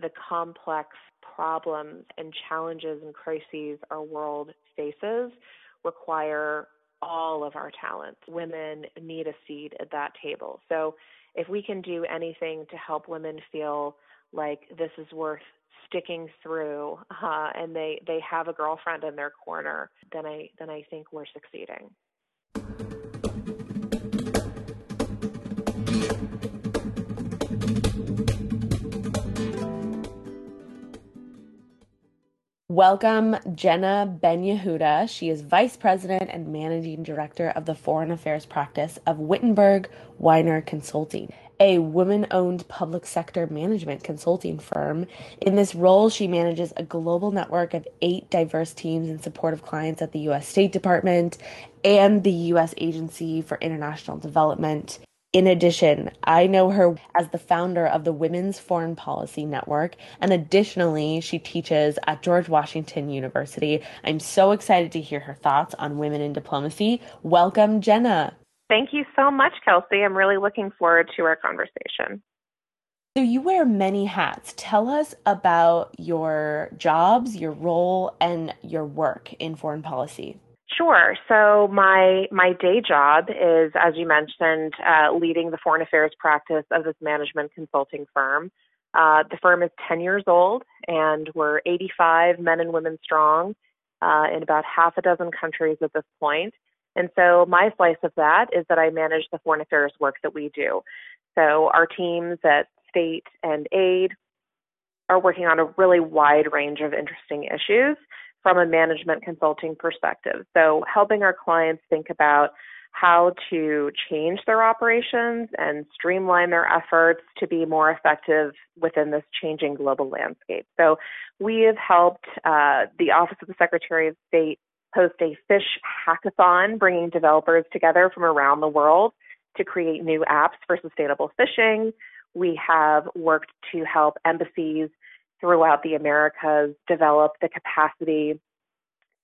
the complex problems and challenges and crises our world faces require all of our talents. Women need a seat at that table. So if we can do anything to help women feel like this is worth sticking through uh, and they, they have a girlfriend in their corner, then I then I think we're succeeding. Welcome Jenna Ben Yehuda. She is Vice President and Managing Director of the Foreign Affairs Practice of Wittenberg Weiner Consulting, a woman owned public sector management consulting firm. In this role, she manages a global network of eight diverse teams in support of clients at the U.S. State Department and the U.S. Agency for International Development. In addition, I know her as the founder of the Women's Foreign Policy Network, and additionally, she teaches at George Washington University. I'm so excited to hear her thoughts on women in diplomacy. Welcome, Jenna. Thank you so much, Kelsey. I'm really looking forward to our conversation. So, you wear many hats. Tell us about your jobs, your role, and your work in foreign policy. Sure. So my my day job is, as you mentioned, uh, leading the foreign affairs practice of this management consulting firm. Uh, the firm is 10 years old, and we're 85 men and women strong uh, in about half a dozen countries at this point. And so my slice of that is that I manage the foreign affairs work that we do. So our teams at state and aid are working on a really wide range of interesting issues from a management consulting perspective. So, helping our clients think about how to change their operations and streamline their efforts to be more effective within this changing global landscape. So, we have helped uh, the Office of the Secretary of State host a fish hackathon, bringing developers together from around the world to create new apps for sustainable fishing. We have worked to help embassies throughout the Americas develop the capacity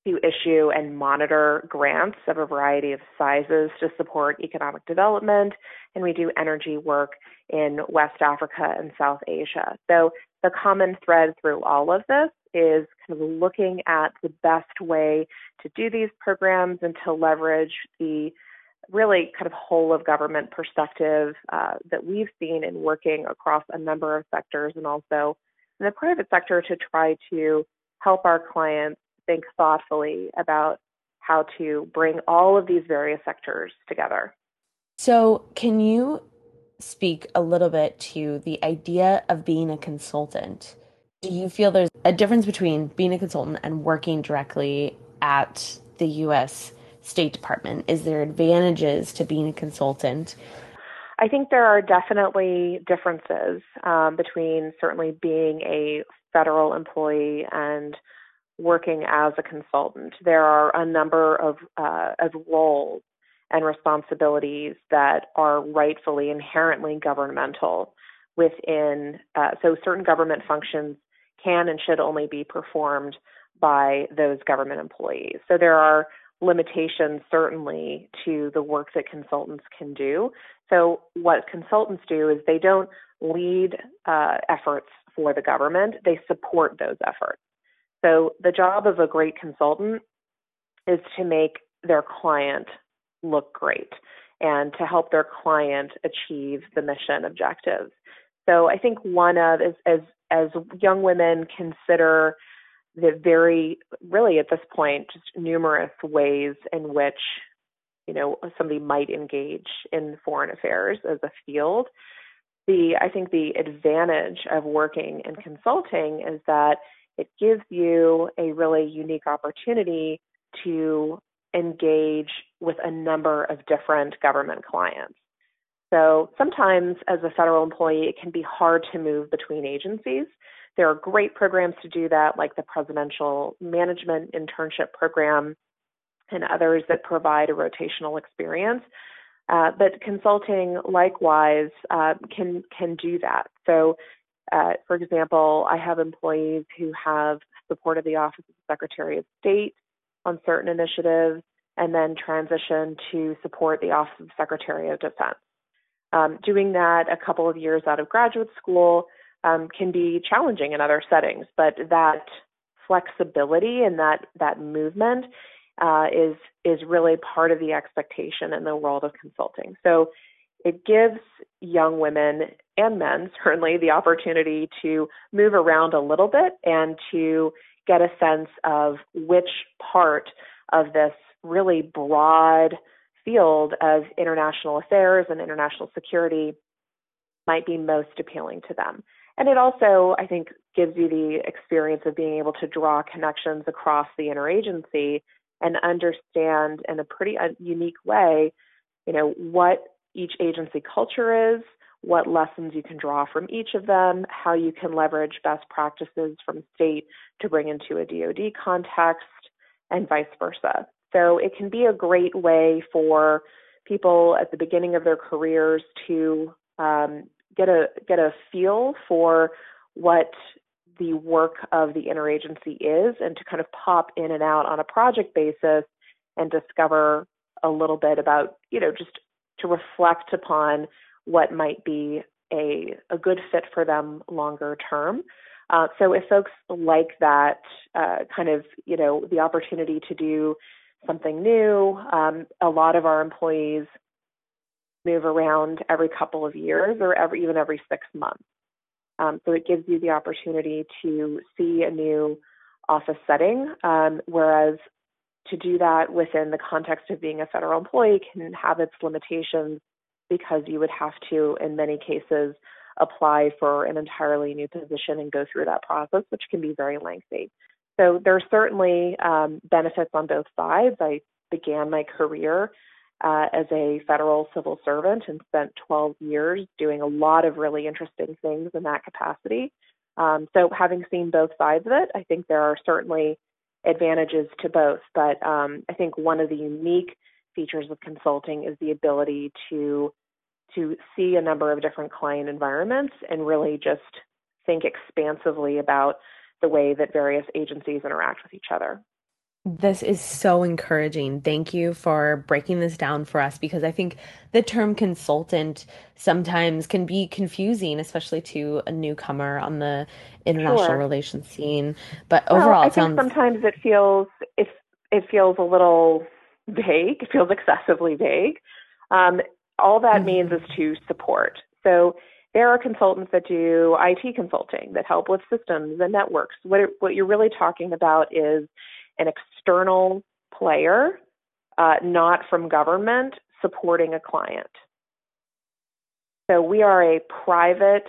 to issue and monitor grants of a variety of sizes to support economic development. And we do energy work in West Africa and South Asia. So the common thread through all of this is kind of looking at the best way to do these programs and to leverage the really kind of whole of government perspective uh, that we've seen in working across a number of sectors and also in the private sector to try to help our clients think thoughtfully about how to bring all of these various sectors together. So, can you speak a little bit to the idea of being a consultant? Do you feel there's a difference between being a consultant and working directly at the US State Department? Is there advantages to being a consultant? I think there are definitely differences um, between certainly being a federal employee and working as a consultant. There are a number of, uh, of roles and responsibilities that are rightfully inherently governmental within, uh, so certain government functions can and should only be performed by those government employees. So there are limitations certainly to the work that consultants can do. So what consultants do is they don't lead uh, efforts for the government, they support those efforts. So the job of a great consultant is to make their client look great and to help their client achieve the mission objectives. So I think one of as as as young women consider the very really at this point just numerous ways in which you know somebody might engage in foreign affairs as a field the i think the advantage of working in consulting is that it gives you a really unique opportunity to engage with a number of different government clients. So sometimes as a federal employee, it can be hard to move between agencies. There are great programs to do that, like the Presidential Management Internship Program and others that provide a rotational experience. Uh, but consulting, likewise, uh, can can do that. So uh, for example, I have employees who have supported the Office of the Secretary of State on certain initiatives and then transition to support the Office of the Secretary of Defense. Um, doing that a couple of years out of graduate school um, can be challenging in other settings, but that flexibility and that that movement uh, is is really part of the expectation in the world of consulting. So it gives young women and men certainly the opportunity to move around a little bit and to get a sense of which part of this really broad field of international affairs and international security might be most appealing to them. And it also, I think, gives you the experience of being able to draw connections across the interagency and understand in a pretty unique way, you know, what each agency culture is, what lessons you can draw from each of them, how you can leverage best practices from state to bring into a DoD context, and vice versa. So it can be a great way for people at the beginning of their careers to um, get a get a feel for what the work of the interagency is and to kind of pop in and out on a project basis and discover a little bit about, you know, just to reflect upon what might be a, a good fit for them longer term. Uh, so if folks like that uh, kind of, you know, the opportunity to do something new, um, a lot of our employees move around every couple of years or every even every six months. Um, so it gives you the opportunity to see a new office setting, um, whereas to do that within the context of being a federal employee can have its limitations because you would have to, in many cases, apply for an entirely new position and go through that process, which can be very lengthy. So there are certainly um, benefits on both sides. I began my career uh, as a federal civil servant and spent 12 years doing a lot of really interesting things in that capacity. Um, so, having seen both sides of it, I think there are certainly advantages to both. But um, I think one of the unique features of consulting is the ability to to see a number of different client environments and really just think expansively about the way that various agencies interact with each other. This is so encouraging. Thank you for breaking this down for us because I think the term consultant sometimes can be confusing, especially to a newcomer on the international sure. relations scene. But well, overall, I think sounds... sometimes it feels it it feels a little vague. It feels excessively vague. Um, all that mm-hmm. means is to support. So there are consultants that do IT consulting that help with systems and networks. What it, what you're really talking about is an external player, uh, not from government, supporting a client. So we are a private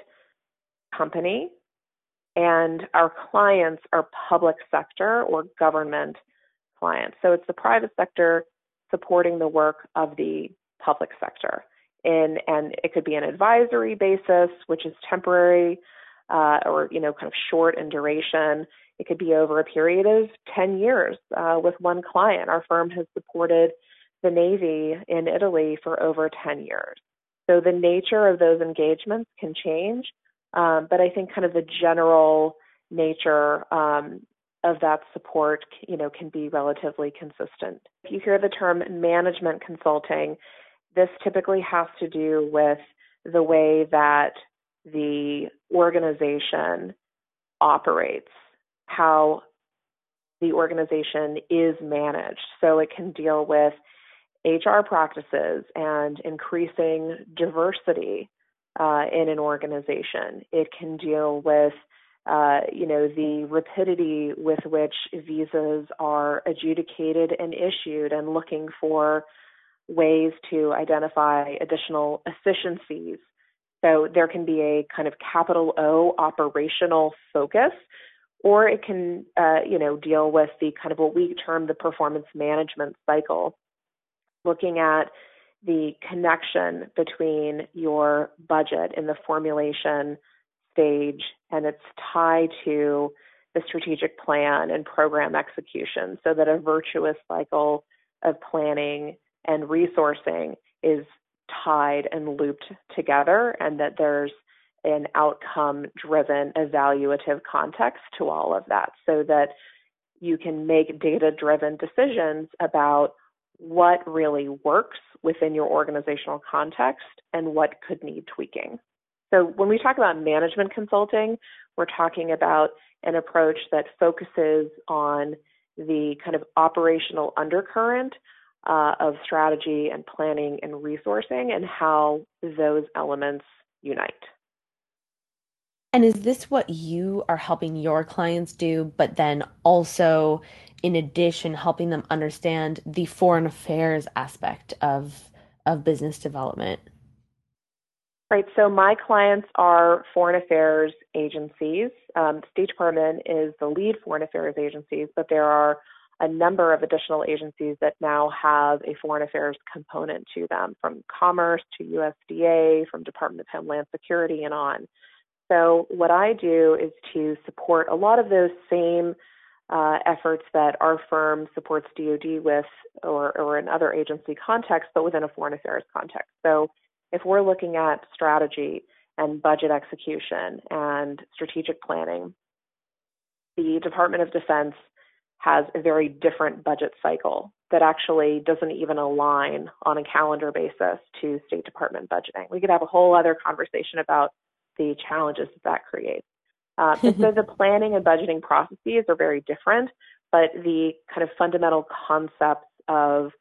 company, and our clients are public sector or government clients. So it's the private sector supporting the work of the public sector. In, and it could be an advisory basis, which is temporary uh, or you know kind of short in duration. It could be over a period of 10 years uh, with one client. Our firm has supported the Navy in Italy for over 10 years. So the nature of those engagements can change, um, but I think kind of the general nature um, of that support, you know, can be relatively consistent. If you hear the term management consulting, this typically has to do with the way that the organization operates, how the organization is managed. So it can deal with HR practices and increasing diversity uh, in an organization. It can deal with uh, you know the rapidity with which visas are adjudicated and issued, and looking for ways to identify additional efficiencies so there can be a kind of capital O operational focus, or it can, uh, you know, deal with the kind of what we term the performance management cycle, looking at the connection between your budget in the formulation stage and its tie to the strategic plan and program execution so that a virtuous cycle of planning and resourcing is tied and looped together and that there's an outcome driven evaluative context to all of that so that you can make data driven decisions about what really works within your organizational context and what could need tweaking. So when we talk about management consulting, we're talking about an approach that focuses on the kind of operational undercurrent uh, of strategy and planning and resourcing and how those elements unite. And is this what you are helping your clients do, but then also, in addition, helping them understand the foreign affairs aspect of of business development? Right. So my clients are foreign affairs agencies. Um, State Department is the lead foreign affairs agencies, but there are a number of additional agencies that now have a foreign affairs component to them, from Commerce to USDA, from Department of Homeland Security, and on. So what I do is to support a lot of those same uh, efforts that our firm supports DoD with, or, or in other agency contexts, but within a foreign affairs context. So if we're looking at strategy and budget execution and strategic planning, the Department of Defense has a very different budget cycle that actually doesn't even align on a calendar basis to State Department budgeting. We could have a whole other conversation about the challenges that that creates. Uh, so the planning and budgeting processes are very different, but the kind of fundamental concepts of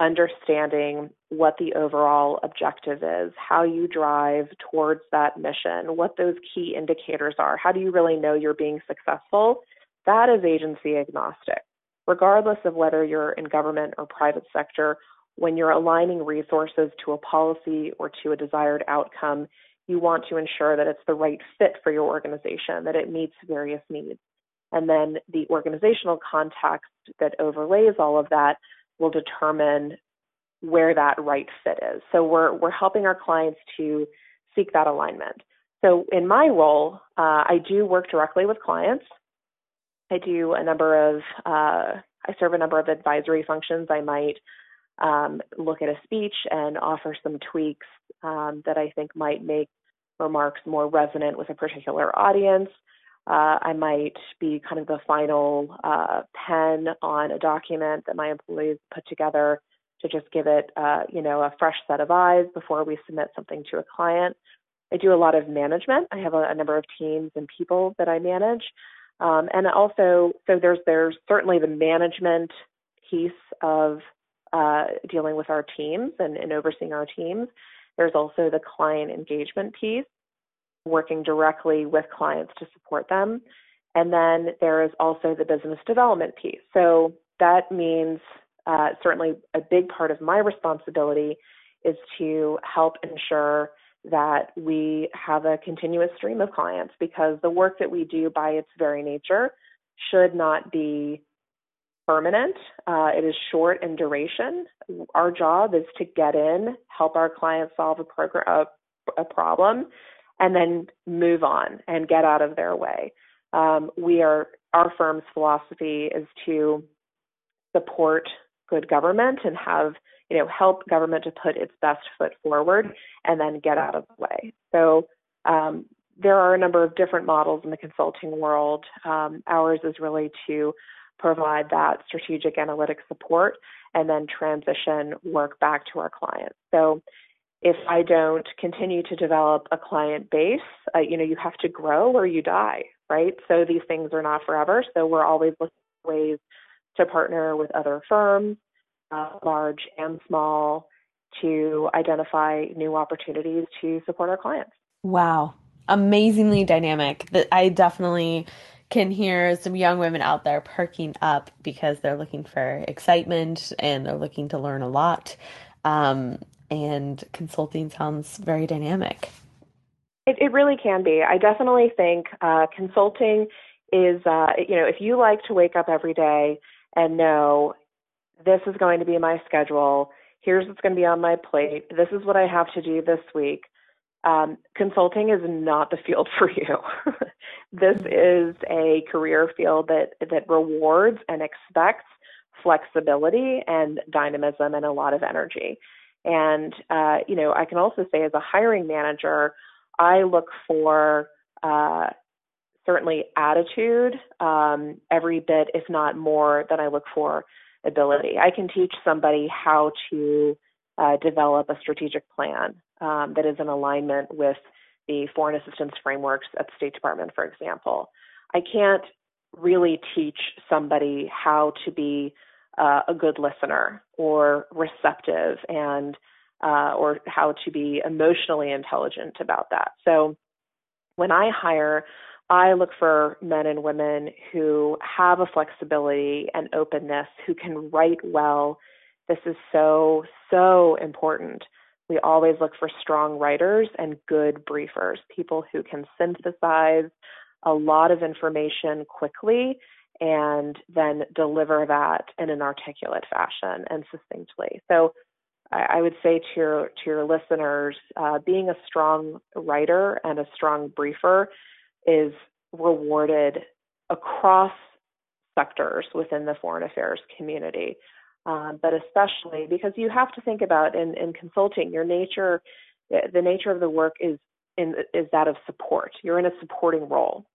understanding what the overall objective is, how you drive towards that mission, what those key indicators are, how do you really know you're being successful, that is agency agnostic. Regardless of whether you're in government or private sector, when you're aligning resources to a policy or to a desired outcome, you want to ensure that it's the right fit for your organization, that it meets various needs. And then the organizational context that overlays all of that will determine where that right fit is. So we're we're helping our clients to seek that alignment. So in my role, uh, I do work directly with clients. I do a number of uh, I serve a number of advisory functions. I might um, look at a speech and offer some tweaks um, that I think might make remarks more resonant with a particular audience. Uh, I might be kind of the final uh, pen on a document that my employees put together to just give it, uh, you know, a fresh set of eyes before we submit something to a client. I do a lot of management. I have a, a number of teams and people that I manage, um, and also so there's there's certainly the management piece of uh, dealing with our teams and, and overseeing our teams. There's also the client engagement piece working directly with clients to support them. And then there is also the business development piece. So that means uh, certainly a big part of my responsibility is to help ensure that we have a continuous stream of clients because the work that we do by its very nature should not be permanent. Uh, it is short in duration. Our job is to get in, help our clients solve a a, a problem, and then move on and get out of their way. Um, we are our firm's philosophy is to support good government and have you know help government to put its best foot forward and then get out of the way. So um, there are a number of different models in the consulting world. Um, ours is really to provide that strategic analytic support and then transition work back to our clients. So if I don't continue to develop a client base, uh, you know, you have to grow or you die, right? So these things are not forever. So we're always looking for ways to partner with other firms, uh, large and small, to identify new opportunities to support our clients. Wow. Amazingly dynamic. That I definitely can hear some young women out there perking up because they're looking for excitement and they're looking to learn a lot. Um, and consulting sounds very dynamic. It, it really can be. I definitely think uh, consulting is, uh, you know, if you like to wake up every day and know this is going to be my schedule, here's what's going to be on my plate, this is what I have to do this week. Um, consulting is not the field for you. this is a career field that that rewards and expects flexibility and dynamism and a lot of energy. And, uh, you know, I can also say as a hiring manager, I look for uh, certainly attitude um, every bit, if not more, than I look for ability. I can teach somebody how to uh, develop a strategic plan um, that is in alignment with the foreign assistance frameworks at the State Department, for example. I can't really teach somebody how to be uh, a good listener or receptive and uh, or how to be emotionally intelligent about that. So when I hire, I look for men and women who have a flexibility and openness, who can write well. This is so, so important. We always look for strong writers and good briefers, people who can synthesize a lot of information quickly and then deliver that in an articulate fashion and succinctly. So I, would say to your to your listeners, uh, being a strong writer and a strong briefer is rewarded across sectors within the foreign affairs community. Um, but especially because you have to think about in, in consulting, your nature, the nature of the work is in, is that of support. You're in a supporting role.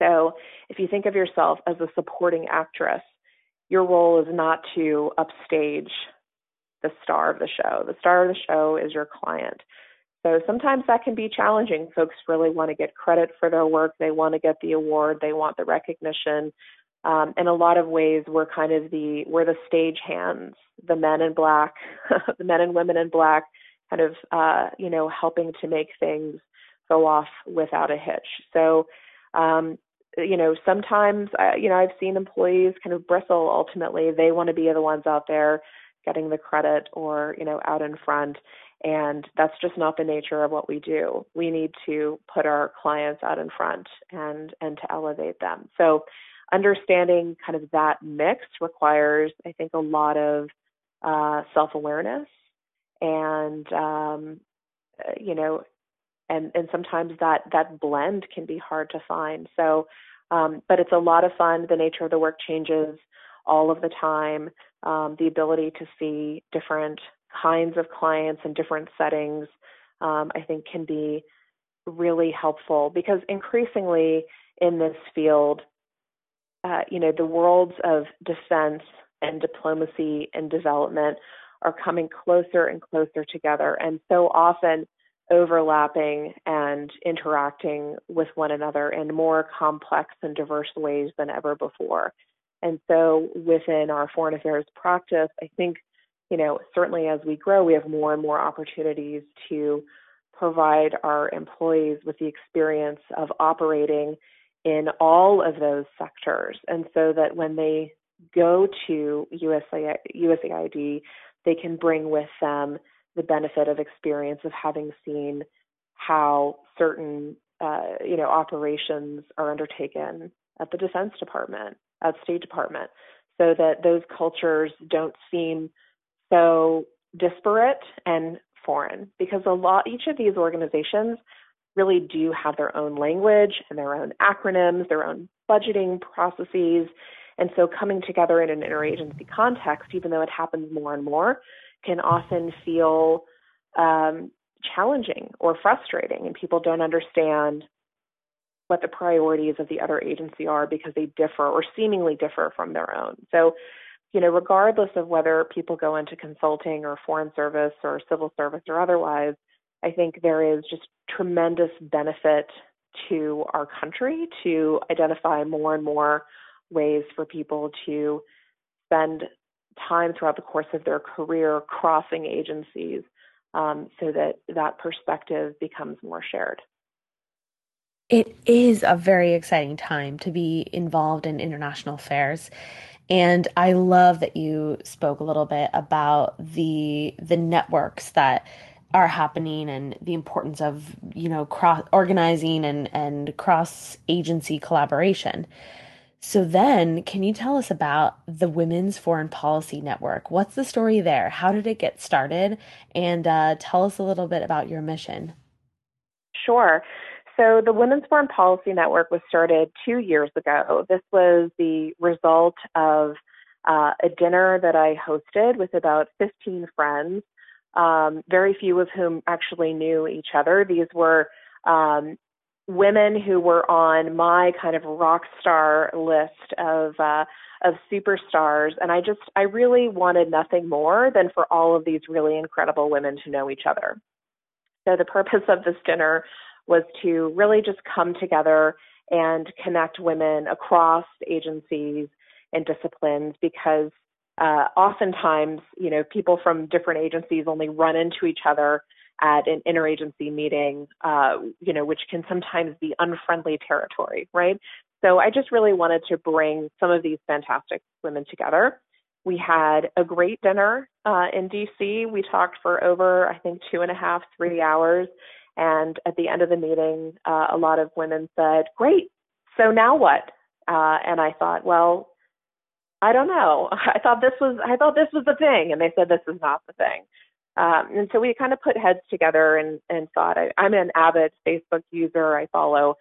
So if you think of yourself as a supporting actress, your role is not to upstage the star of the show. The star of the show is your client. So sometimes that can be challenging. Folks really want to get credit for their work. They want to get the award. They want the recognition. Um, in a lot of ways, we're kind of the we're the stage hands, the men in black, the men and women in black, kind of uh, you know helping to make things go off without a hitch. So um, you know sometimes uh, you know I've seen employees kind of bristle. Ultimately, they want to be the ones out there getting the credit or you know out in front and that's just not the nature of what we do. We need to put our clients out in front and and to elevate them. So understanding kind of that mix requires i think a lot of uh, self-awareness and um, uh, you know and and sometimes that that blend can be hard to find. So um, but it's a lot of fun. The nature of the work changes all of the time. Um, the ability to see different kinds of clients and different settings, um, I think can be really helpful because increasingly in this field, uh, you know, the worlds of defense and diplomacy and development are coming closer and closer together, and so often overlapping and interacting with one another in more complex and diverse ways than ever before. And so within our foreign affairs practice, I think, you know, certainly as we grow, we have more and more opportunities to provide our employees with the experience of operating in all of those sectors. And so that when they go to USA, USAID, they can bring with them the benefit of experience of having seen how certain uh, you know operations are undertaken at the Defense Department at State Department so that those cultures don't seem so disparate and foreign because a lot each of these organizations really do have their own language and their own acronyms, their own budgeting processes. And so coming together in an interagency context, even though it happens more and more, can often feel um, challenging or frustrating, and people don't understand what the priorities of the other agency are because they differ or seemingly differ from their own. So, you know, regardless of whether people go into consulting or foreign service or civil service or otherwise, I think there is just tremendous benefit to our country to identify more and more ways for people to spend time throughout the course of their career crossing agencies um, so that that perspective becomes more shared. It is a very exciting time to be involved in international affairs. And I love that you spoke a little bit about the the networks that are happening and the importance of, you know, cross organizing and, and cross agency collaboration. So then, can you tell us about the Women's Foreign Policy Network? What's the story there? How did it get started? And uh, tell us a little bit about your mission. Sure. So the Women's Foreign Policy Network was started two years ago. This was the result of uh, a dinner that I hosted with about 15 friends, um, very few of whom actually knew each other. These were um, women who were on my kind of rock star list of uh, of superstars, and I just I really wanted nothing more than for all of these really incredible women to know each other. So the purpose of this dinner was to really just come together and connect women across agencies and disciplines because uh, oftentimes, you know, people from different agencies only run into each other at an interagency meeting, uh, you know, which can sometimes be unfriendly territory, right? So I just really wanted to bring some of these fantastic women together. We had a great dinner uh, in DC. We talked for over, I think, two and a half, three hours. And at the end of the meeting, uh, a lot of women said, Great, so now what? Uh, and I thought, well, I don't know. I thought this was I thought this was the thing, and they said this is not the thing. Um, and so we kind of put heads together and, and thought I, I'm an avid Facebook user. I follow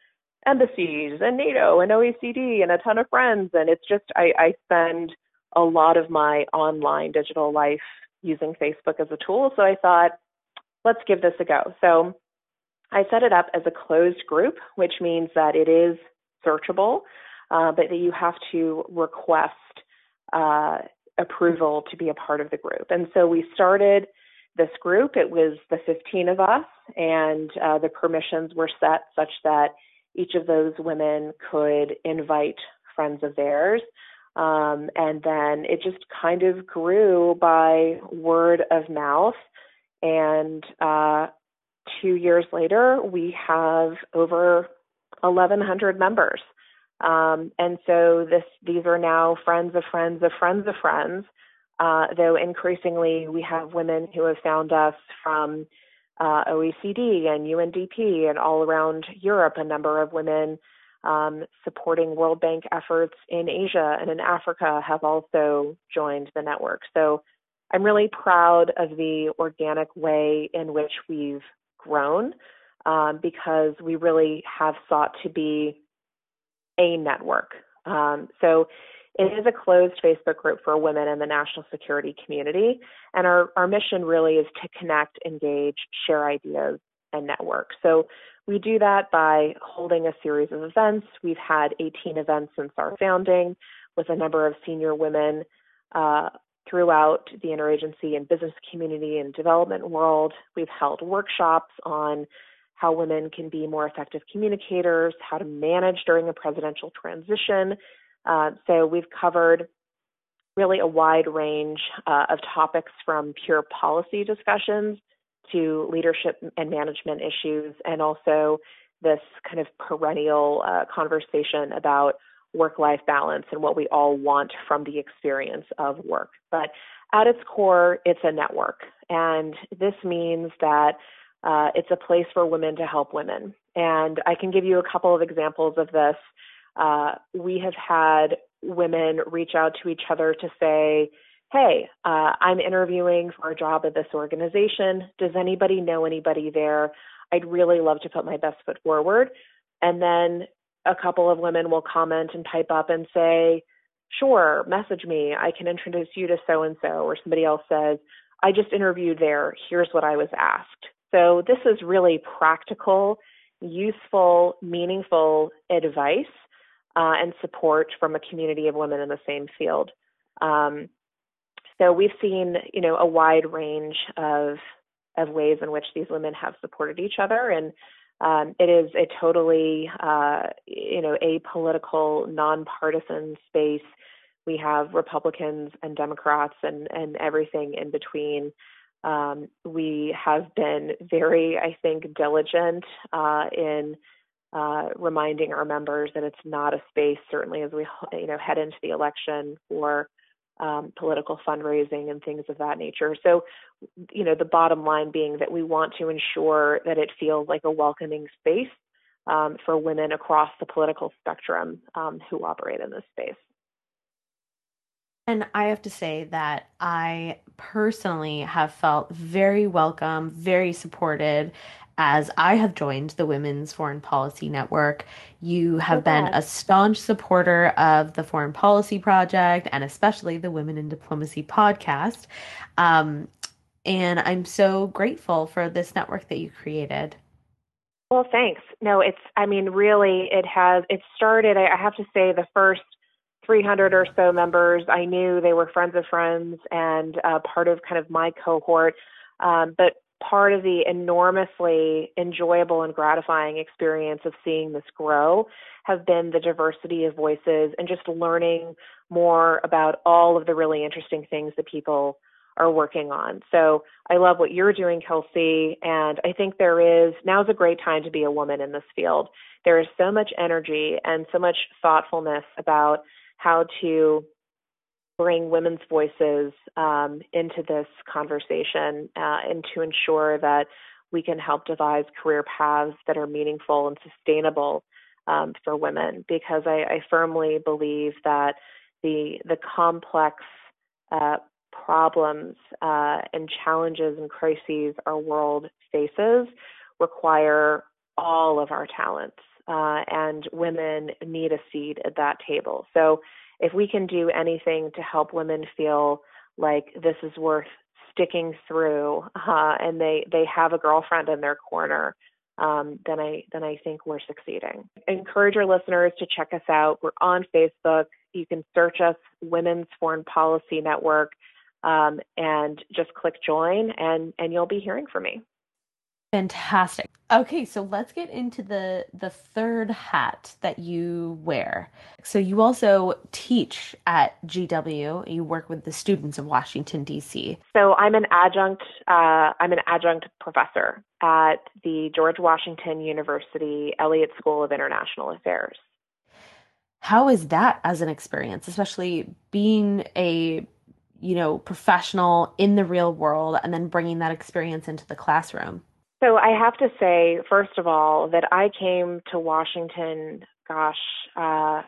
embassies and NATO and OECD and a ton of friends, and it's just I, I spend a lot of my online digital life using Facebook as a tool. So I thought, let's give this a go. So I set it up as a closed group, which means that it is searchable, uh, but that you have to request uh, approval to be a part of the group. And so we started this group. It was the 15 of us, and uh, the permissions were set such that each of those women could invite friends of theirs. Um, and then it just kind of grew by word of mouth. And uh, two years later, we have over 1,100 members. Um, and so this, these are now friends of friends of friends of friends. Uh, though increasingly we have women who have found us from uh, OECD and UNDP and all around Europe, a number of women um, supporting World Bank efforts in Asia and in Africa have also joined the network. So I'm really proud of the organic way in which we've grown um, because we really have sought to be a network. Um, so it is a closed Facebook group for women in the national security community. And our, our mission really is to connect, engage, share ideas, and network. So we do that by holding a series of events. We've had 18 events since our founding with a number of senior women uh, throughout the interagency and business community and development world. We've held workshops on how women can be more effective communicators, how to manage during a presidential transition. Uh, so we've covered really a wide range uh, of topics from pure policy discussions to leadership and management issues, and also this kind of perennial uh, conversation about work life balance and what we all want from the experience of work. But at its core, it's a network. And this means that uh, it's a place for women to help women. And I can give you a couple of examples of this. Uh, we have had women reach out to each other to say, Hey, uh, I'm interviewing for a job at this organization. Does anybody know anybody there? I'd really love to put my best foot forward. And then a couple of women will comment and pipe up and say, Sure, message me. I can introduce you to so and so. Or somebody else says, I just interviewed there. Here's what I was asked. So this is really practical, useful, meaningful advice uh, and support from a community of women in the same field. Um, so we've seen, you know, a wide range of of ways in which these women have supported each other, and um, it is a totally, uh, you know, apolitical, nonpartisan space. We have Republicans and Democrats and and everything in between. Um, we have been very, I think, diligent uh, in uh, reminding our members that it's not a space, certainly as we you know head into the election for um, political fundraising and things of that nature. So, you know, the bottom line being that we want to ensure that it feels like a welcoming space um, for women across the political spectrum um, who operate in this space. And I have to say that I personally have felt very welcome, very supported as I have joined the Women's Foreign Policy Network. You have been a staunch supporter of the Foreign Policy Project and especially the Women in Diplomacy podcast. Um, and I'm so grateful for this network that you created. Well, thanks. No, it's, I mean, really, it has, it started, I have to say, the first 300 or so members, I knew they were friends of friends and uh, part of kind of my cohort. Um, but part of the enormously enjoyable and gratifying experience of seeing this grow have been the diversity of voices and just learning more about all of the really interesting things that people are working on. So I love what you're doing, Kelsey, and I think there is now's a great time to be a woman in this field. There is so much energy and so much thoughtfulness about how to bring women's voices um, into this conversation uh, and to ensure that we can help devise career paths that are meaningful and sustainable um, for women. Because I, I, firmly believe that the the complex uh, problems uh, and challenges and crises our world faces require all of our talents, uh, and women need a seat at that table. So, if we can do anything to help women feel like this is worth sticking through, uh, and they they have a girlfriend in their corner, um, then I then I think we're succeeding. Encourage your listeners to check us out. We're on Facebook. You can search us Women's Foreign Policy Network um, and just click join, and and you'll be hearing from me. Fantastic. Okay, so let's get into the the third hat that you wear. So you also teach at GW. You work with the students of Washington D.C. So I'm an adjunct. Uh, I'm an adjunct professor at the George Washington University Elliott School of International Affairs. How is that as an experience, especially being a you know professional in the real world and then bringing that experience into the classroom? So I have to say, first of all, that I came to Washington, gosh, uh,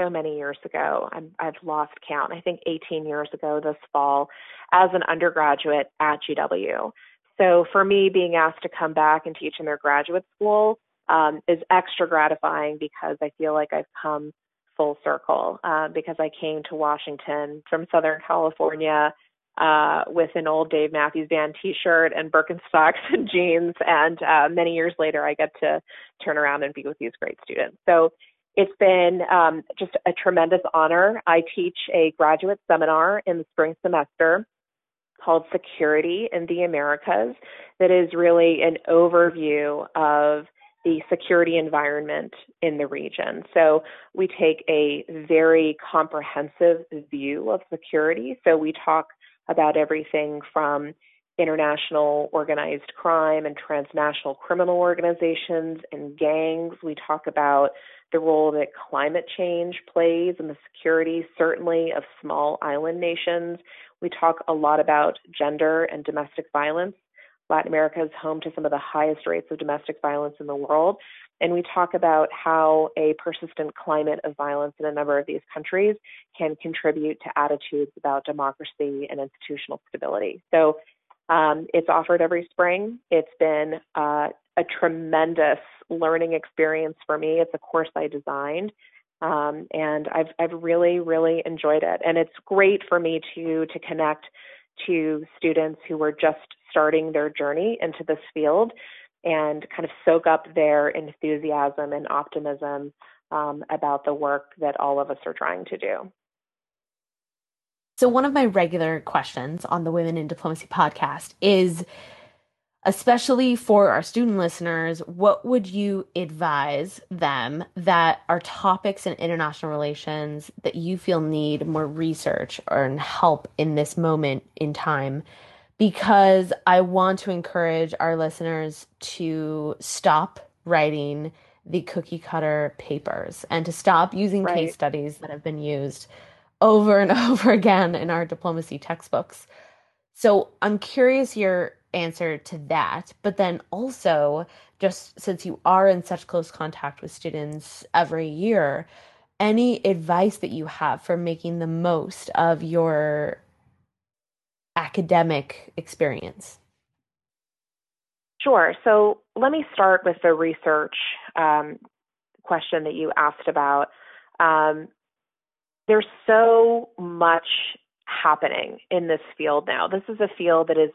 so many years ago. i have lost count. I think 18 years ago this fall as an undergraduate at GW. So for me, being asked to come back and teach in their graduate school um, is extra gratifying because I feel like I've come full circle uh, because I came to Washington from Southern California uh, with an old Dave Matthews Band T-shirt and Birkenstocks and jeans, and uh, many years later, I get to turn around and be with these great students. So it's been um, just a tremendous honor. I teach a graduate seminar in the spring semester called Security in the Americas that is really an overview of the security environment in the region. So we take a very comprehensive view of security. So we talk about everything from international organized crime and transnational criminal organizations and gangs. We talk about the role that climate change plays in the security, certainly, of small island nations. We talk a lot about gender and domestic violence. Latin America is home to some of the highest rates of domestic violence in the world. And we talk about how a persistent climate of violence in a number of these countries can contribute to attitudes about democracy and institutional stability. So um, it's offered every spring. It's been uh, a tremendous learning experience for me. It's a course I designed. Um, and I've I've really really enjoyed it, and it's great for me to to connect to students who are just starting their journey into this field and kind of soak up their enthusiasm and optimism um, about the work that all of us are trying to do. So, one of my regular questions on the Women in Diplomacy podcast is especially for our student listeners, what would you advise them that are topics in international relations that you feel need more research or help in this moment in time? Because I want to encourage our listeners to stop writing the cookie cutter papers and to stop using right. case studies that have been used over and over again in our diplomacy textbooks. So I'm curious your answer to that, but then also, just since you are in such close contact with students every year, any advice that you have for making the most of your academic experience? Sure. So let me start with the research um, question that you asked about. Um, there's so much happening in this field now. This is a field that is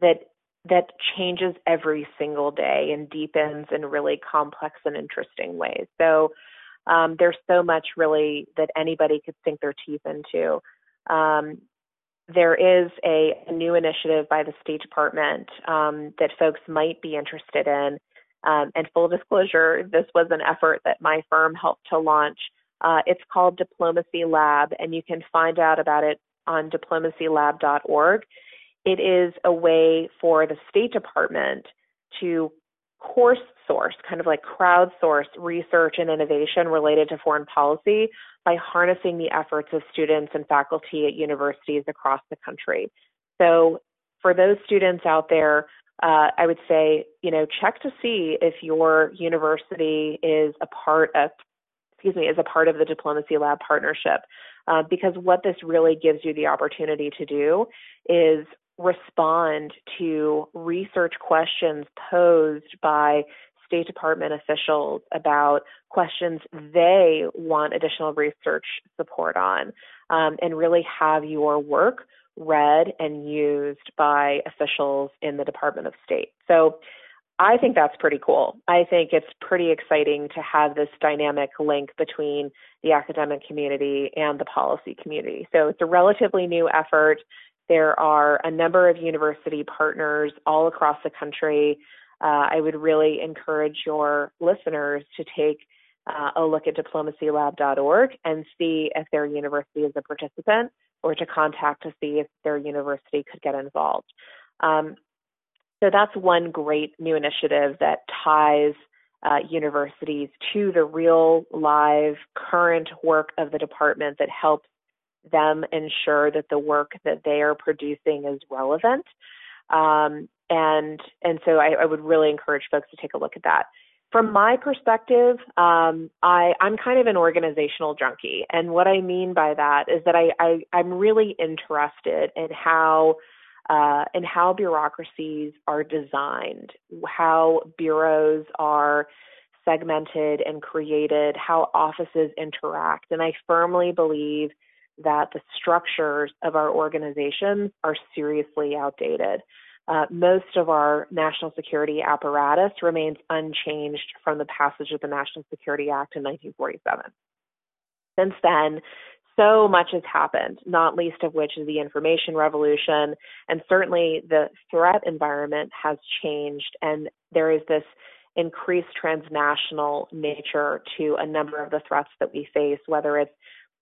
that that changes every single day and deepens in really complex and interesting ways. So um, there's so much really that anybody could sink their teeth into. Um, there is a, a, new initiative by the State Department um, that folks might be interested in. Um, and full disclosure, this was an effort that my firm helped to launch. Uh, it's called Diplomacy Lab, and you can find out about it on diplomacylab.org. It is a way for the State Department to course source, kind of like crowdsource research and innovation related to foreign policy by harnessing the efforts of students and faculty at universities across the country. So, for those students out there, uh, I would say, you know, check to see if your university is a part of, excuse me, is a part of the Diplomacy Lab partnership. Uh, because what this really gives you the opportunity to do is respond to research questions posed by State Department officials about questions they want additional research support on, um, and really have your work read and used by officials in the Department of State. So I think that's pretty cool. I think it's pretty exciting to have this dynamic link between the academic community and the policy community. So it's a relatively new effort. There are a number of university partners all across the country. Uh, I would really encourage your listeners to take uh, a look at diplomacylab.org and see if their university is a participant or to contact to see if their university could get involved. Um, so that's one great new initiative that ties uh, universities to the real live current work of the department that helps them ensure that the work that they are producing is relevant. Um, and and so I, I, would really encourage folks to take a look at that. From my perspective, um, I, I'm kind of an organizational junkie, and what I mean by that is that I, I I'm really interested in how uh, in how bureaucracies are designed, how bureaus are segmented and created, how offices interact, and I firmly believe that the structures of our organizations are seriously outdated. Uh, most of our national security apparatus remains unchanged from the passage of the National Security Act in 1947. Since then, so much has happened, not least of which is the information revolution. And certainly the threat environment has changed, and there is this increased transnational nature to a number of the threats that we face, whether it's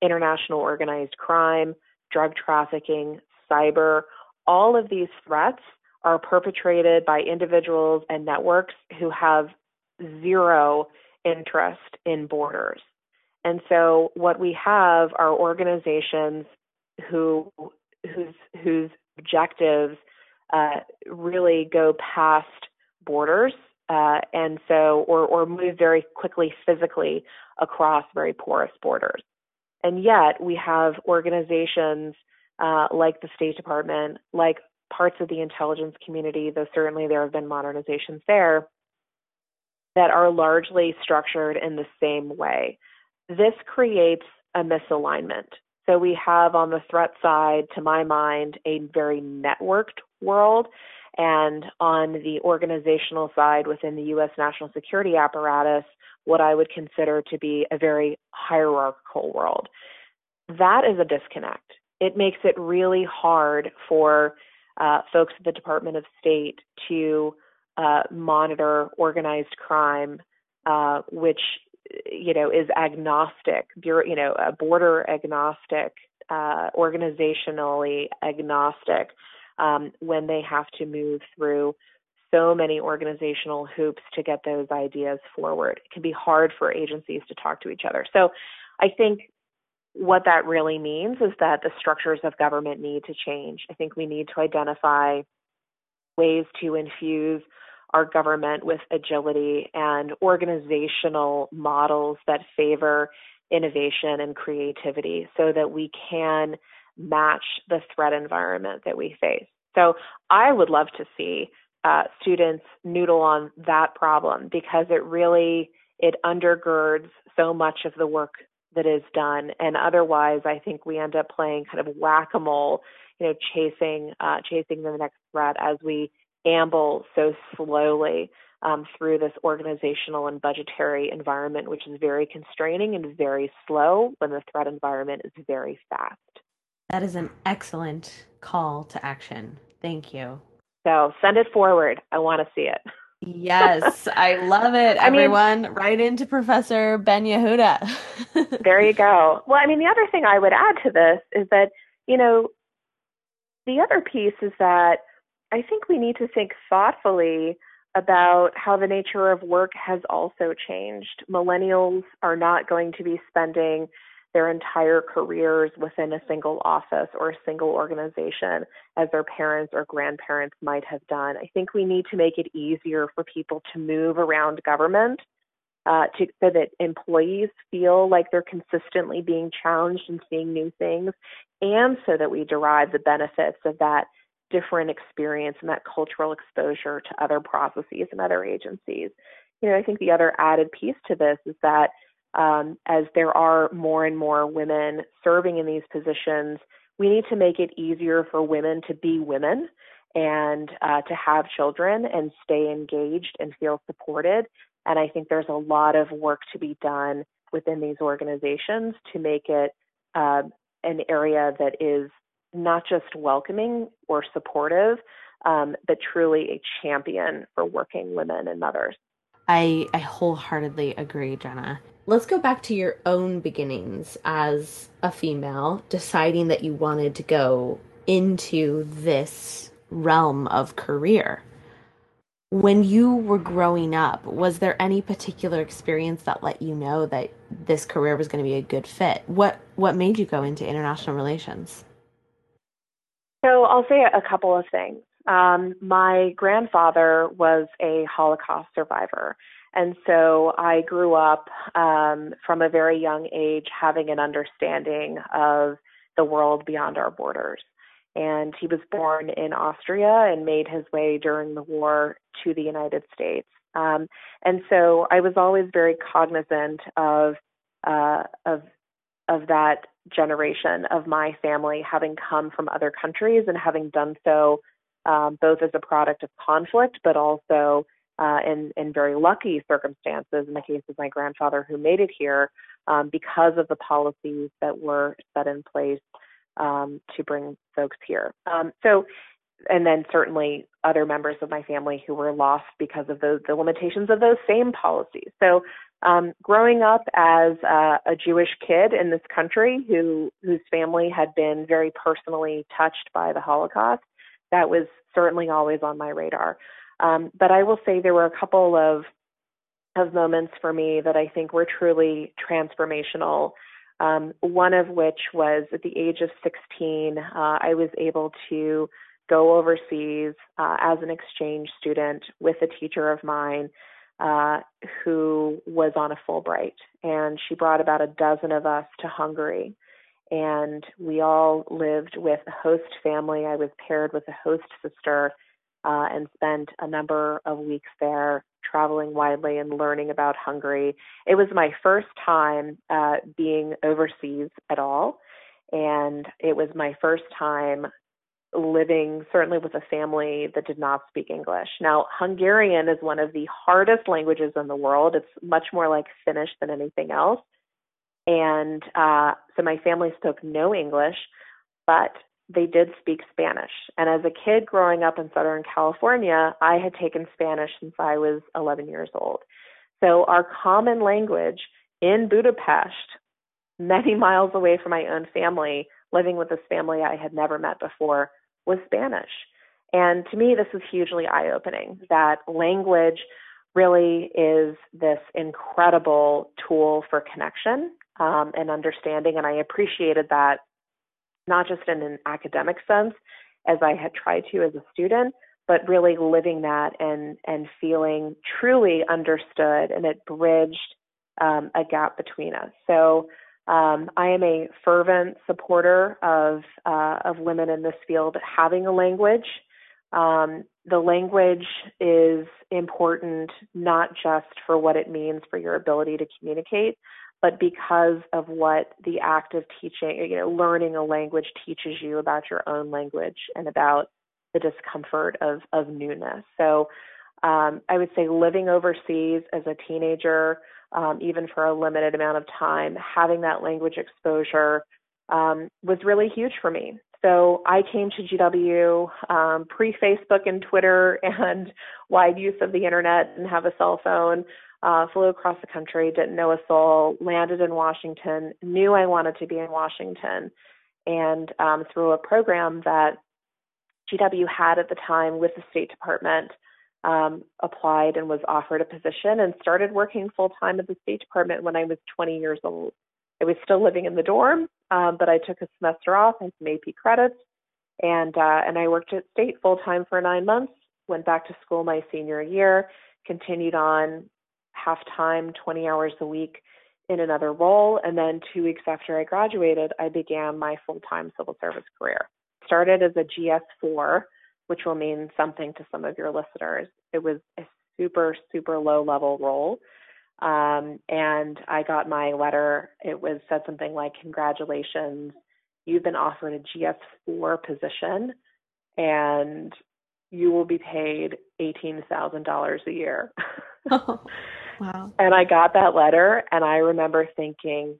international organized crime, drug trafficking, cyber, all of these threats are perpetrated by individuals and networks who have zero interest in borders. And so what we have are organizations who whose whose objectives uh, really go past borders uh, and so or or move very quickly physically across very porous borders. And yet we have organizations uh, like the State Department, like parts of the intelligence community, though certainly there have been modernizations there, that are largely structured in the same way. This creates a misalignment. So we have on the threat side, to my mind, a very networked world. And on the organizational side within the U.S. national security apparatus, what I would consider to be a very hierarchical world. That is a disconnect. It makes it really hard for uh, folks at the Department of State to uh, monitor organized crime, uh, which you know is agnostic, you know, border agnostic, uh, organizationally agnostic, um, when they have to move through so many organizational hoops to get those ideas forward. It can be hard for agencies to talk to each other. So I think what that really means is that the structures of government need to change. I think we need to identify ways to infuse our government with agility and organizational models that favor innovation and creativity so that we can match the threat environment that we face. So I would love to see uh, students noodle on that problem because it really it undergirds so much of the work that is done and otherwise i think we end up playing kind of whack-a-mole you know chasing uh, chasing the next threat as we amble so slowly um, through this organizational and budgetary environment which is very constraining and very slow when the threat environment is very fast That is an excellent call to action. Thank you. So send it forward. I want to see it. Yes, I love it. I Everyone, mean, right into Professor Ben Yehuda. there you go. Well, I mean, the other thing I would add to this is that, you know, the other piece is that I think we need to think thoughtfully about how the nature of work has also changed. Millennials are not going to be spending their entire careers within a single office or a single organization as their parents or grandparents might have done. I think we need to make it easier for people to move around government uh, to, so that employees feel like they're consistently being challenged and seeing new things, and so that we derive the benefits of that different experience and that cultural exposure to other processes and other agencies. You know, I think the other added piece to this is that um, as there are more and more women serving in these positions, we need to make it easier for women to be women and uh, to have children and stay engaged and feel supported. And I think there's a lot of work to be done within these organizations to make it uh, an area that is not just welcoming or supportive, um, but truly a champion for working women and mothers. I, I wholeheartedly agree, Jenna. Let's go back to your own beginnings as a female, deciding that you wanted to go into this realm of career. When you were growing up, was there any particular experience that let you know that this career was going to be a good fit? What what made you go into international relations? So I'll say a couple of things. Um, my grandfather was a Holocaust survivor, and so I grew up um, from a very young age having an understanding of the world beyond our borders. And he was born in Austria and made his way during the war to the United States. Um, and so I was always very cognizant of uh, of of that generation of my family having come from other countries and having done so um, both as a product of conflict, but also uh, in, in very lucky circumstances, in the case of my grandfather who made it here, um, because of the policies that were set in place um, to bring folks here. Um, so, and then certainly other members of my family who were lost because of those the limitations of those same policies. So, um, growing up as a, a Jewish kid in this country who whose family had been very personally touched by the Holocaust, that was certainly always on my radar. Um, but I will say there were a couple of of moments for me that I think were truly transformational. Um, one of which was at the age of 16, uh, I was able to go overseas uh, as an exchange student with a teacher of mine uh, who was on a Fulbright. And she brought about a dozen of us to Hungary. And we all lived with a host family. I was paired with a host sister uh, and spent a number of weeks there traveling widely and learning about Hungary. It was my first time uh, being overseas at all, and it was my first time living certainly with a family that did not speak English. Now, Hungarian is one of the hardest languages in the world. It's much more like Finnish than anything else. And uh, so my family spoke no English, but they did speak Spanish. And as a kid growing up in Southern California, I had taken Spanish since I was 11 years old. So our common language in Budapest, many miles away from my own family, living with this family I had never met before, was Spanish. And to me, this was hugely eye opening that language really is this incredible tool for connection um, and understanding. And I appreciated that not just in an academic sense, as I had tried to as a student, but really living that and and feeling truly understood, and it bridged um, a gap between us. So. Um, I am a fervent supporter of uh, of women in this field having a language. Um, the language is important not just for what it means for your ability to communicate, but because of what the act of teaching, you know, learning a language teaches you about your own language and about the discomfort of, of newness. So um, I would say living overseas as a teenager, um, even for a limited amount of time, having that language exposure um, was really huge for me. So I came to GW um, pre Facebook and Twitter and wide use of the internet and have a cell phone. Uh, flew across the country, didn't know a soul, landed in Washington, knew I wanted to be in Washington, and um, through a program that GW had at the time with the State Department, um, applied and was offered a position and started working full time at the State Department when I was 20 years old. I was still living in the dorm, um, but I took a semester off and some AP credits, and uh, and I worked at state full time for nine months. Went back to school my senior year, continued on half time, 20 hours a week in another role, and then two weeks after I graduated, I began my full time civil service career. Started as a GS4, which will mean something to some of your listeners. It was a super super low level role um, and I got my letter. It was said something like, "Congratulations, you've been offered a GS4 position, and you will be paid eighteen thousand dollars a year." oh, wow! And I got that letter, and I remember thinking,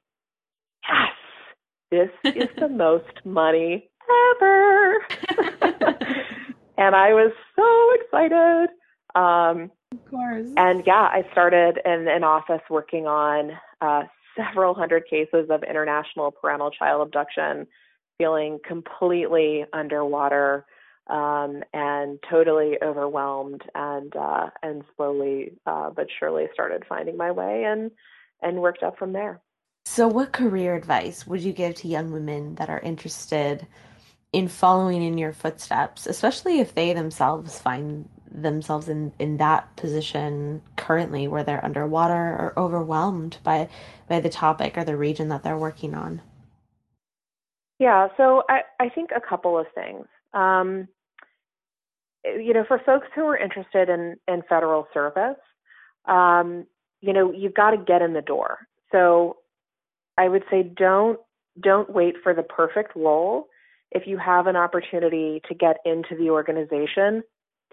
"Yes, this is the most money ever." and I was so excited. Um, of course. And yeah, I started in an office working on uh, several hundred cases of international parental child abduction, feeling completely underwater um, and totally overwhelmed, and uh, and slowly uh, but surely started finding my way and and worked up from there. So, what career advice would you give to young women that are interested in following in your footsteps, especially if they themselves find themselves in in that position currently where they're underwater or overwhelmed by by the topic or the region that they're working on yeah so i i think a couple of things um, you know for folks who are interested in in federal service um, you know you've got to get in the door so i would say don't don't wait for the perfect role if you have an opportunity to get into the organization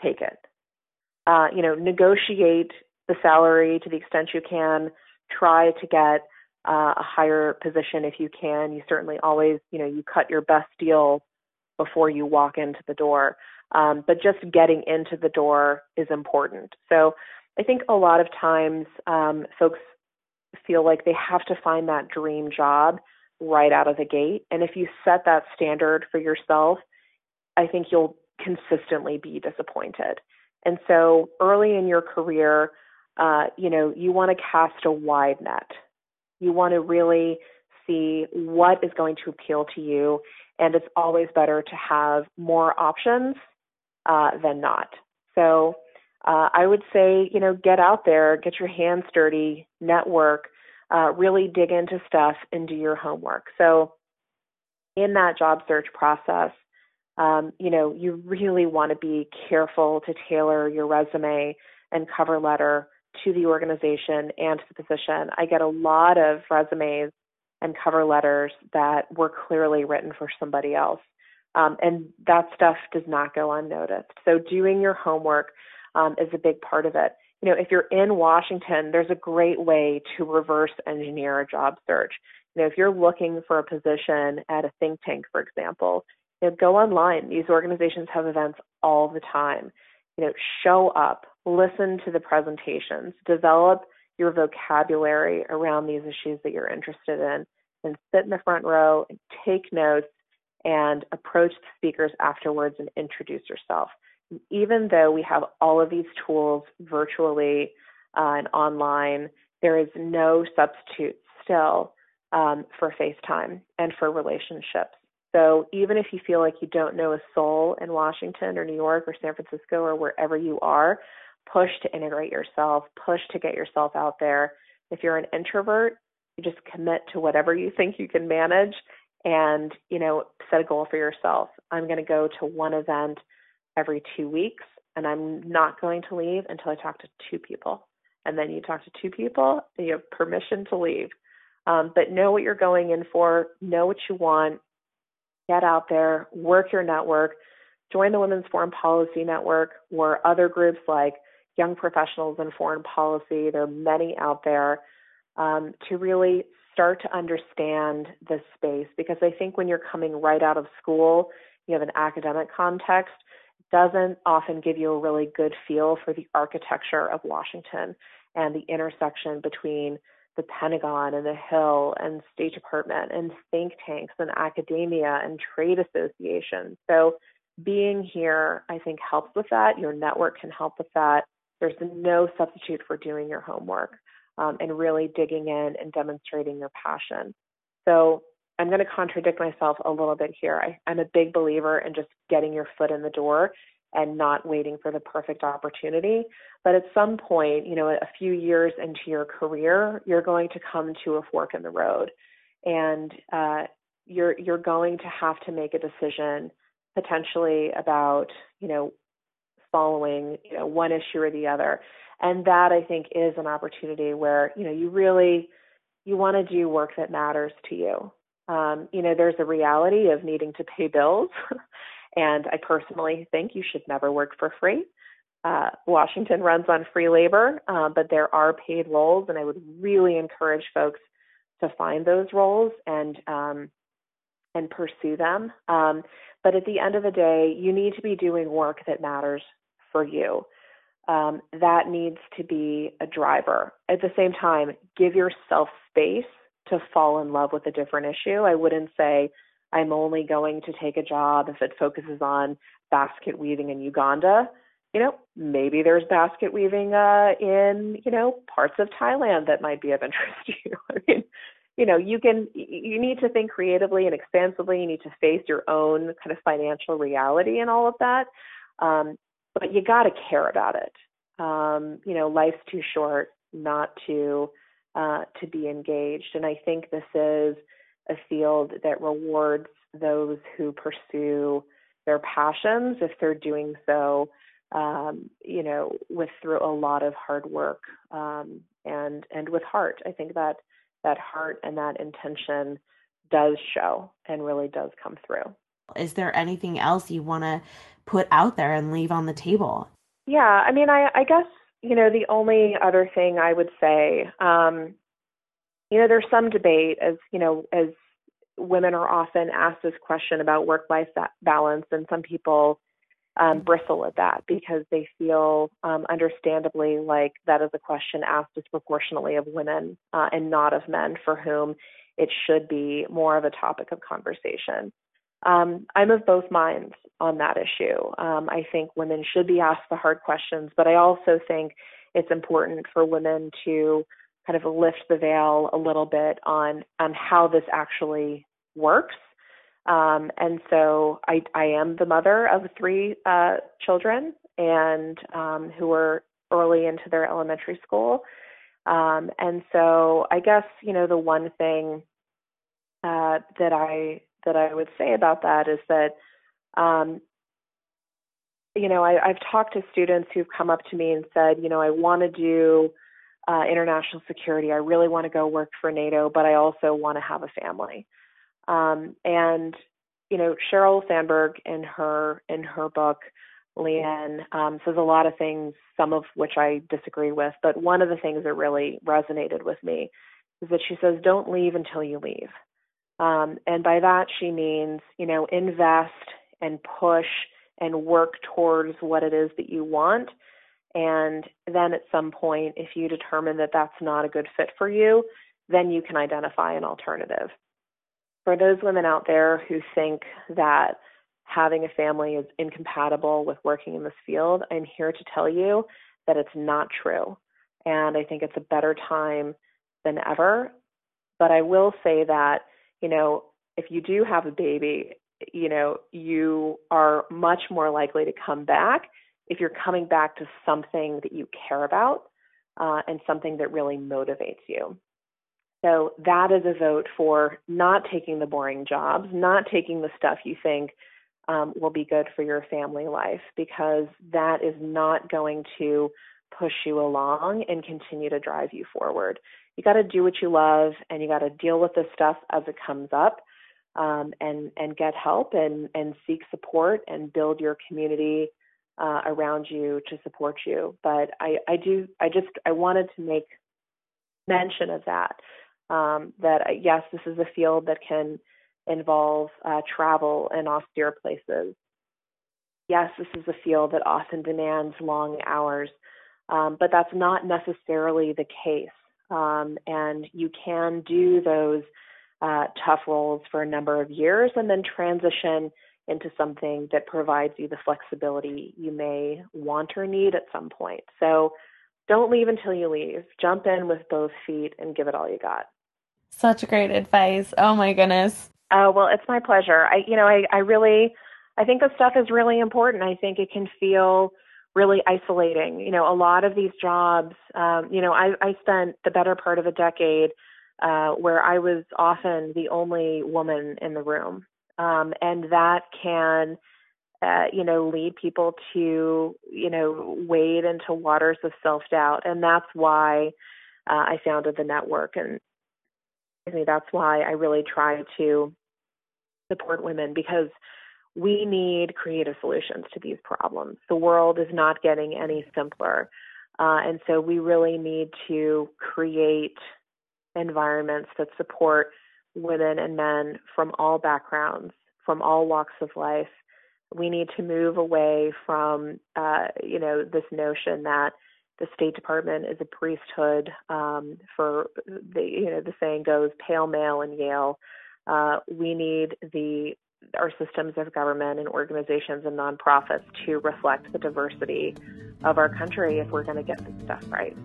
take it. Uh, you know, negotiate the salary to the extent you can. Try to get uh, a higher position if you can. You certainly always, you know, you cut your best deal before you walk into the door. Um, but just getting into the door is important. So I think a lot of times um, folks feel like they have to find that dream job right out of the gate. And if you set that standard for yourself, I think you'll consistently be disappointed. And so early in your career, uh, you know, you want to cast a wide net. You want to really see what is going to appeal to you. And it's always better to have more options uh, than not. So uh, I would say, you know, get out there, get your hands dirty, network, uh, really dig into stuff and do your homework. So in that job search process, um, you know, you really want to be careful to tailor your resume and cover letter to the organization and to the position. I get a lot of resumes and cover letters that were clearly written for somebody else. Um, and that stuff does not go unnoticed. So doing your homework um, is a big part of it. You know, if you're in Washington, there's a great way to reverse engineer a job search. You know, if you're looking for a position at a think tank, for example, you know, go online. These organizations have events all the time. You know, show up, listen to the presentations, develop your vocabulary around these issues that you're interested in, and sit in the front row and take notes and approach the speakers afterwards and introduce yourself. Even though we have all of these tools virtually uh, and online, there is no substitute still um, for FaceTime and for relationships. So even if you feel like you don't know a soul in Washington or New York or San Francisco or wherever you are, push to integrate yourself, push to get yourself out there. If you're an introvert, you just commit to whatever you think you can manage and, you know, set a goal for yourself. I'm going to go to one event every 2 weeks and I'm not going to leave until I talk to two people. And then you talk to two people and you have permission to leave. Um, but know what you're going in for, know what you want, get out there, work your network, join the Women's Foreign Policy Network or other groups like Young Professionals in Foreign Policy. There are many out there um, to really start to understand the space because I think when you're coming right out of school, you have an academic context, doesn't often give you a really good feel for the architecture of Washington and the intersection between the Pentagon and the Hill and State Department and think tanks and academia and trade associations. So being here, I think, helps with that. Your network can help with that. There's no substitute for doing your homework um, and really digging in and demonstrating your passion. So I'm going to contradict myself a little bit here. I, I'm a big believer in just getting your foot in the door and not waiting for the perfect opportunity. But at some point, you know, a few years into your career, you're going to come to a fork in the road, and uh, you're you're going to have to make a decision potentially about you know following you know one issue or the other, and that I think is an opportunity where you know you really you want to do work that matters to you. Um, you know, there's a reality of needing to pay bills And I personally think you should never work for free. Uh, Washington runs on free labor, uh, but there are paid roles, and I would really encourage folks to find those roles and um, and pursue them. Um, but at the end of the day, you need to be doing work that matters for you. Um, that needs to be a driver. At the same time, give yourself space to fall in love with a different issue. I wouldn't say I'm only going to take a job if it focuses on basket weaving in Uganda. You know, maybe there's basket weaving uh, in, you know, parts of Thailand that might be of interest to you. I mean, you know, you can, you need to think creatively and expansively. You need to face your own kind of financial reality and all of that. Um, but you got to care about it. Um, you know, life's too short not to uh, to be engaged, and I think this is a field that rewards those who pursue their passions if they're doing so um, you know with through a lot of hard work um, and and with heart i think that that heart and that intention does show and really does come through. Is there anything else you want to put out there and leave on the table? Yeah i mean i i guess you know the only other thing i would say um, you know, there's some debate as, you know, as women are often asked this question about work life balance, and some people um, bristle at that because they feel um, understandably like that is a question asked disproportionately of women uh, and not of men for whom it should be more of a topic of conversation. Um, I'm of both minds on that issue. Um, I think women should be asked the hard questions, but I also think it's important for women to kind of lift the veil a little bit on on how this actually works. Um, and so I, I am the mother of three uh, children and um, who are early into their elementary school. Um, and so I guess you know the one thing uh, that I that I would say about that is that um, you know I, I've talked to students who've come up to me and said you know I want to do uh, international security. I really want to go work for NATO, but I also want to have a family. Um, and you know, Sheryl Sandberg in her in her book, Lean In um, says a lot of things, some of which I disagree with. But one of the things that really resonated with me is that she says, "Don't leave until you leave." Um, and by that she means, you know, invest and push and work towards what it is that you want and then at some point, if you determine that that's not a good fit for you, then you can identify an alternative. For those women out there who think that having a family is incompatible with working in this field, I'm here to tell you that it's not true. And I think it's a better time than ever. But I will say that, you know, if you do have a baby, you know, you are much more likely to come back if you're coming back to something that you care about uh, and something that really motivates you. So that is a vote for not taking the boring jobs, not taking the stuff you think um, will be good for your family life, because that is not going to push you along and continue to drive you forward. You got to do what you love, and you got to deal with the stuff as it comes up, um, and and get help and and seek support and build your community uh, around you to support you. But I, I do, I just, I wanted to make mention of that Um, that uh, yes, this is a field that can involve uh, travel in austere places. Yes, this is a field that often demands long hours, um, but that's not necessarily the case. Um, and you can do those uh, tough roles for a number of years and then transition into something that provides you the flexibility you may want or need at some point. So don't leave until you leave. Jump in with both feet and give it all you got. Such great advice. Oh my goodness. Oh, well, it's my pleasure. I you know, I I really I think this stuff is really important. I think it can feel really isolating. You know, a lot of these jobs, um, you know, I, I spent the better part of a decade uh, where I was often the only woman in the room. Um, and that can, uh, you know, lead people to, you know, wade into waters of self doubt. And that's why uh, I founded the network. And that's why I really try to support women because we need creative solutions to these problems. The world is not getting any simpler. Uh, and so we really need to create environments that support women and men from all backgrounds, from all walks of life. We need to move away from, uh, you know, this notion that the State Department is a priesthood um, for the, you know, the saying goes, pale male in Yale. Uh, we need the our systems of government and organizations and nonprofits to reflect the diversity of our country if we're going to get this stuff right.